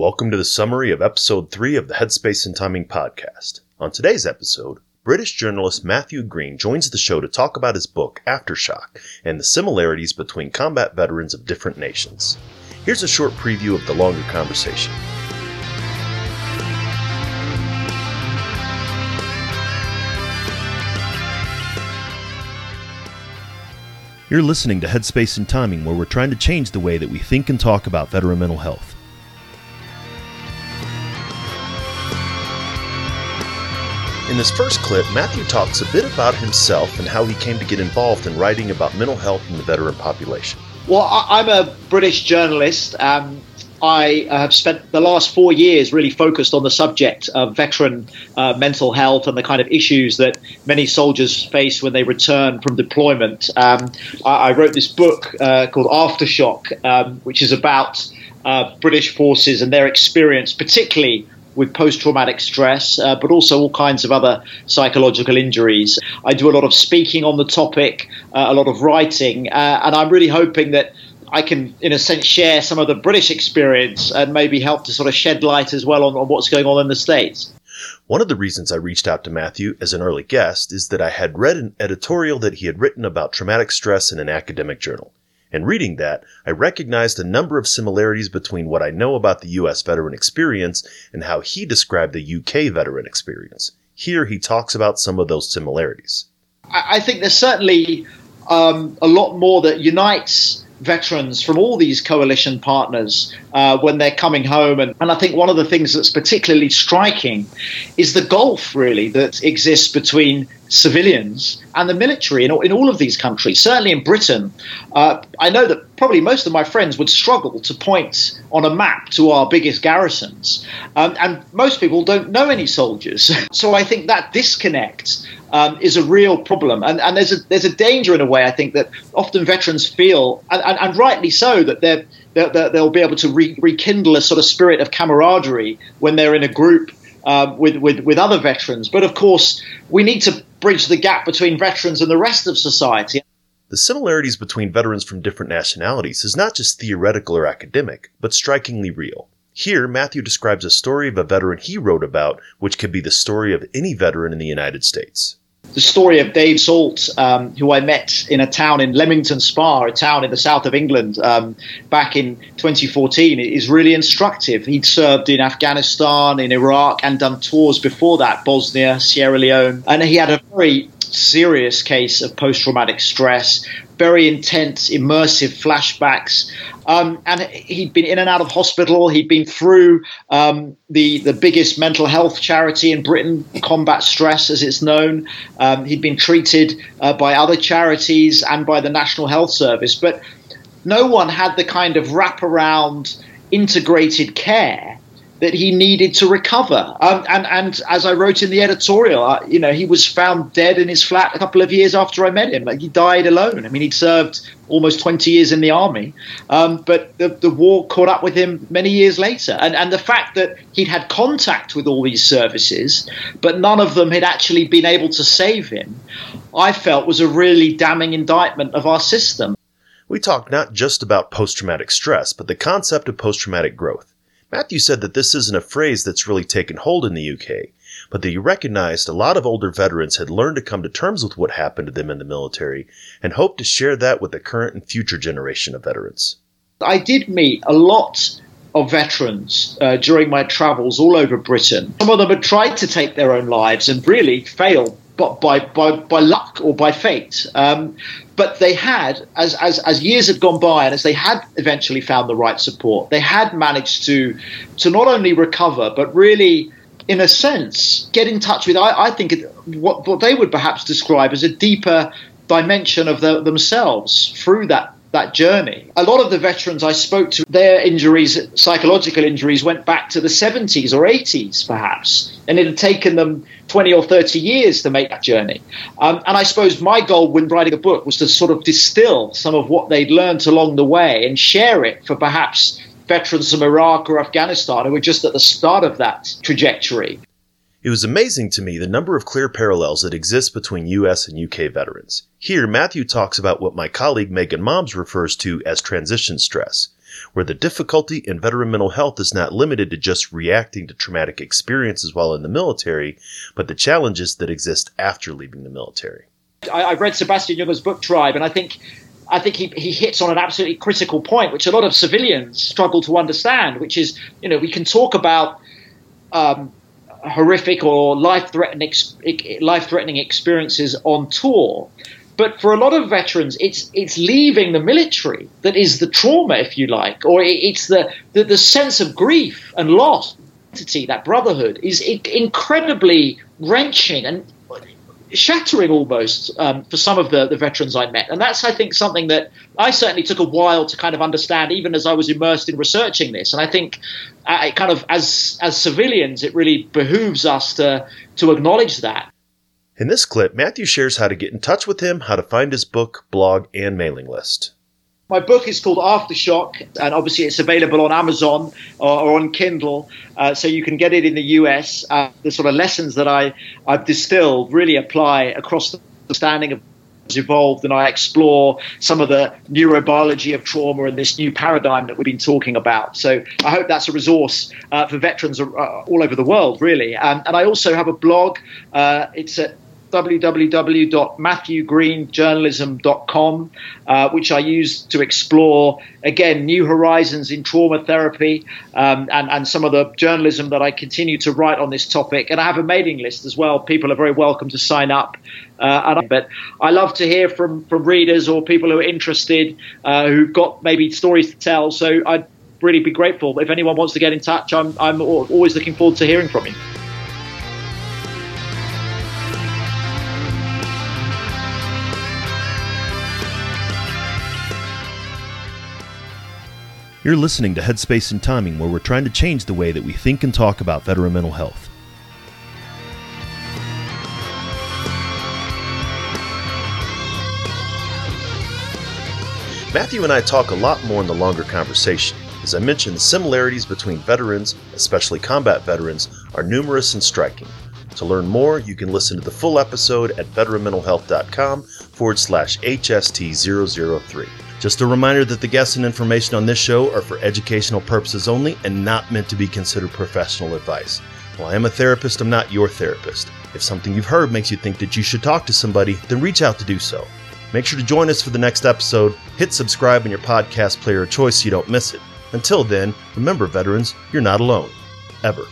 Welcome to the summary of episode 3 of the Headspace and Timing podcast. On today's episode, British journalist Matthew Green joins the show to talk about his book, Aftershock, and the similarities between combat veterans of different nations. Here's a short preview of the longer conversation. You're listening to Headspace and Timing, where we're trying to change the way that we think and talk about veteran mental health. In this first clip, Matthew talks a bit about himself and how he came to get involved in writing about mental health in the veteran population. Well, I'm a British journalist. Um, I have spent the last four years really focused on the subject of veteran uh, mental health and the kind of issues that many soldiers face when they return from deployment. Um, I, I, wrote this book uh, called Aftershock, um, which is about uh, British forces and their experience, particularly with post traumatic stress, uh, but also all kinds of other psychological injuries. I do a lot of speaking on the topic, uh, a lot of writing, uh, and I'm really hoping that I can, in a sense, share some of the British experience and maybe help to sort of shed light as well on, on what's going on in the States. One of the reasons I reached out to Matthew as an early guest is that I had read an editorial that he had written about traumatic stress in an academic journal. And reading that, I recognized a number of similarities between what I know about the U.S. veteran experience and how he described the UK veteran experience. Here he talks about some of those similarities. I think there's certainly um, a lot more that unites veterans from all these coalition partners uh, when they're coming home. And, and I think one of the things that's particularly striking is the gulf, really, that exists between civilians and the military in, in all of these countries. Certainly in Britain, uh, I know that probably most of my friends would struggle to point on a map to our biggest garrisons. Um, and most people don't know any soldiers. so I think that disconnect um, is a real problem. And, and there's, a, there's a danger in a way, I think, that often veterans feel, and, and, and rightly so, that they're, they're, they'll be able to re- rekindle a sort of spirit of camaraderie when they're in a group uh, with, with, with other veterans. But of course, we need to bridge the gap between veterans and the rest of society. The similarities between veterans from different nationalities is not just theoretical or academic, but strikingly real. Here, Matthew describes a story of a veteran he wrote about, which could be the story of any veteran in the United States the story of Dave Salt, um, who I met in a town in Leamington Spa, a town in the south of England, um, back in 2014, is really instructive. He'd served in Afghanistan, in Iraq, and done tours before that, Bosnia, Sierra Leone. And he had a very serious case of post traumatic stress, very intense, immersive flashbacks. Um, and he'd been in and out of hospital. He'd been through um, the, the biggest mental health charity in Britain, Combat Stress, as it's known. Um, he'd been treated uh, by other charities and by the National Health Service. But no one had the kind of wraparound, integrated care that he needed to recover. Um, and, and as I wrote in the editorial, uh, you know, he was found dead in his flat a couple of years after I met him. Like he died alone. I mean, he'd served almost 20 years in the army, um, but the, the war caught up with him many years later. And, and the fact that he'd had contact with all these services, but none of them had actually been able to save him, I felt was a really damning indictment of our system. We talked not just about post traumatic stress, but the concept of post traumatic growth. Matthew said that this isn't a phrase that's really taken hold in the UK, but that he recognized a lot of older veterans had learned to come to terms with what happened to them in the military and hoped to share that with the current and future generation of veterans. I did meet a lot of veterans uh, during my travels all over Britain. Some of them had tried to take their own lives and really failed but by, by, by luck or by fate. Um, but they had, as, as, as years had gone by and as they had eventually found the right support, they had managed to, to not only recover, but really, in a sense, get in touch with, I, I think, what, what they would perhaps describe as a deeper dimension of the, themselves through that that journey. A lot of the veterans I spoke to, their injuries, psychological injuries, went back to the 70s or 80s, perhaps, and it had taken them 20 or 30 years to make that journey. Um, and I suppose my goal when writing a book was to sort of distill some of what they'd learned along the way and share it for perhaps veterans from Iraq or Afghanistan who were just at the start of that trajectory. It was amazing to me the number of clear parallels that exist between US and UK veterans. Here, Matthew talks about what my colleague Megan Moms refers to as transition stress, where the difficulty in veteran mental health is not limited to just reacting to traumatic experiences while in the military, but the challenges that exist after leaving the military. I, I read Sebastian Junger's book Tribe, and I think I think he, he hits on an absolutely critical point, which a lot of civilians struggle to understand, which is, you know, we can talk about um, horrific or life-threatening life-threatening experiences on tour, but for a lot of veterans, it's it's leaving the military that is the trauma, if you like, or it's the the, the sense of grief and loss. That brotherhood is incredibly wrenching and shattering almost um, for some of the, the veterans I met. And that's, I think, something that I certainly took a while to kind of understand, even as I was immersed in researching this. And I think, uh, it kind of as as civilians, it really behooves us to to acknowledge that. In this clip, Matthew shares how to get in touch with him, how to find his book, blog, and mailing list. My book is called Aftershock, and obviously it's available on Amazon or, or on Kindle, uh, so you can get it in the US. Uh, the sort of lessons that I, I've distilled really apply across the understanding of evolved and I explore some of the neurobiology of trauma and this new paradigm that we've been talking about. So I hope that's a resource uh, for veterans uh, all over the world, really. Um, and I also have a blog. Uh, it's at www.matthewgreenjournalism.com, uh, which I use to explore, again, new horizons in trauma therapy um, and, and some of the journalism that I continue to write on this topic. And I have a mailing list as well. People are very welcome to sign up. Uh, but I love to hear from, from readers or people who are interested, uh, who've got maybe stories to tell. So I'd really be grateful. If anyone wants to get in touch, I'm, I'm always looking forward to hearing from you. You're listening to Headspace and Timing, where we're trying to change the way that we think and talk about veteran mental health. Matthew and I talk a lot more in the longer conversation. As I mentioned, the similarities between veterans, especially combat veterans, are numerous and striking. To learn more, you can listen to the full episode at veteranmentalhealth.com forward slash HST003. Just a reminder that the guests and information on this show are for educational purposes only and not meant to be considered professional advice. While I am a therapist, I'm not your therapist. If something you've heard makes you think that you should talk to somebody, then reach out to do so. Make sure to join us for the next episode. Hit subscribe on your podcast player of choice so you don't miss it. Until then, remember, veterans, you're not alone. Ever.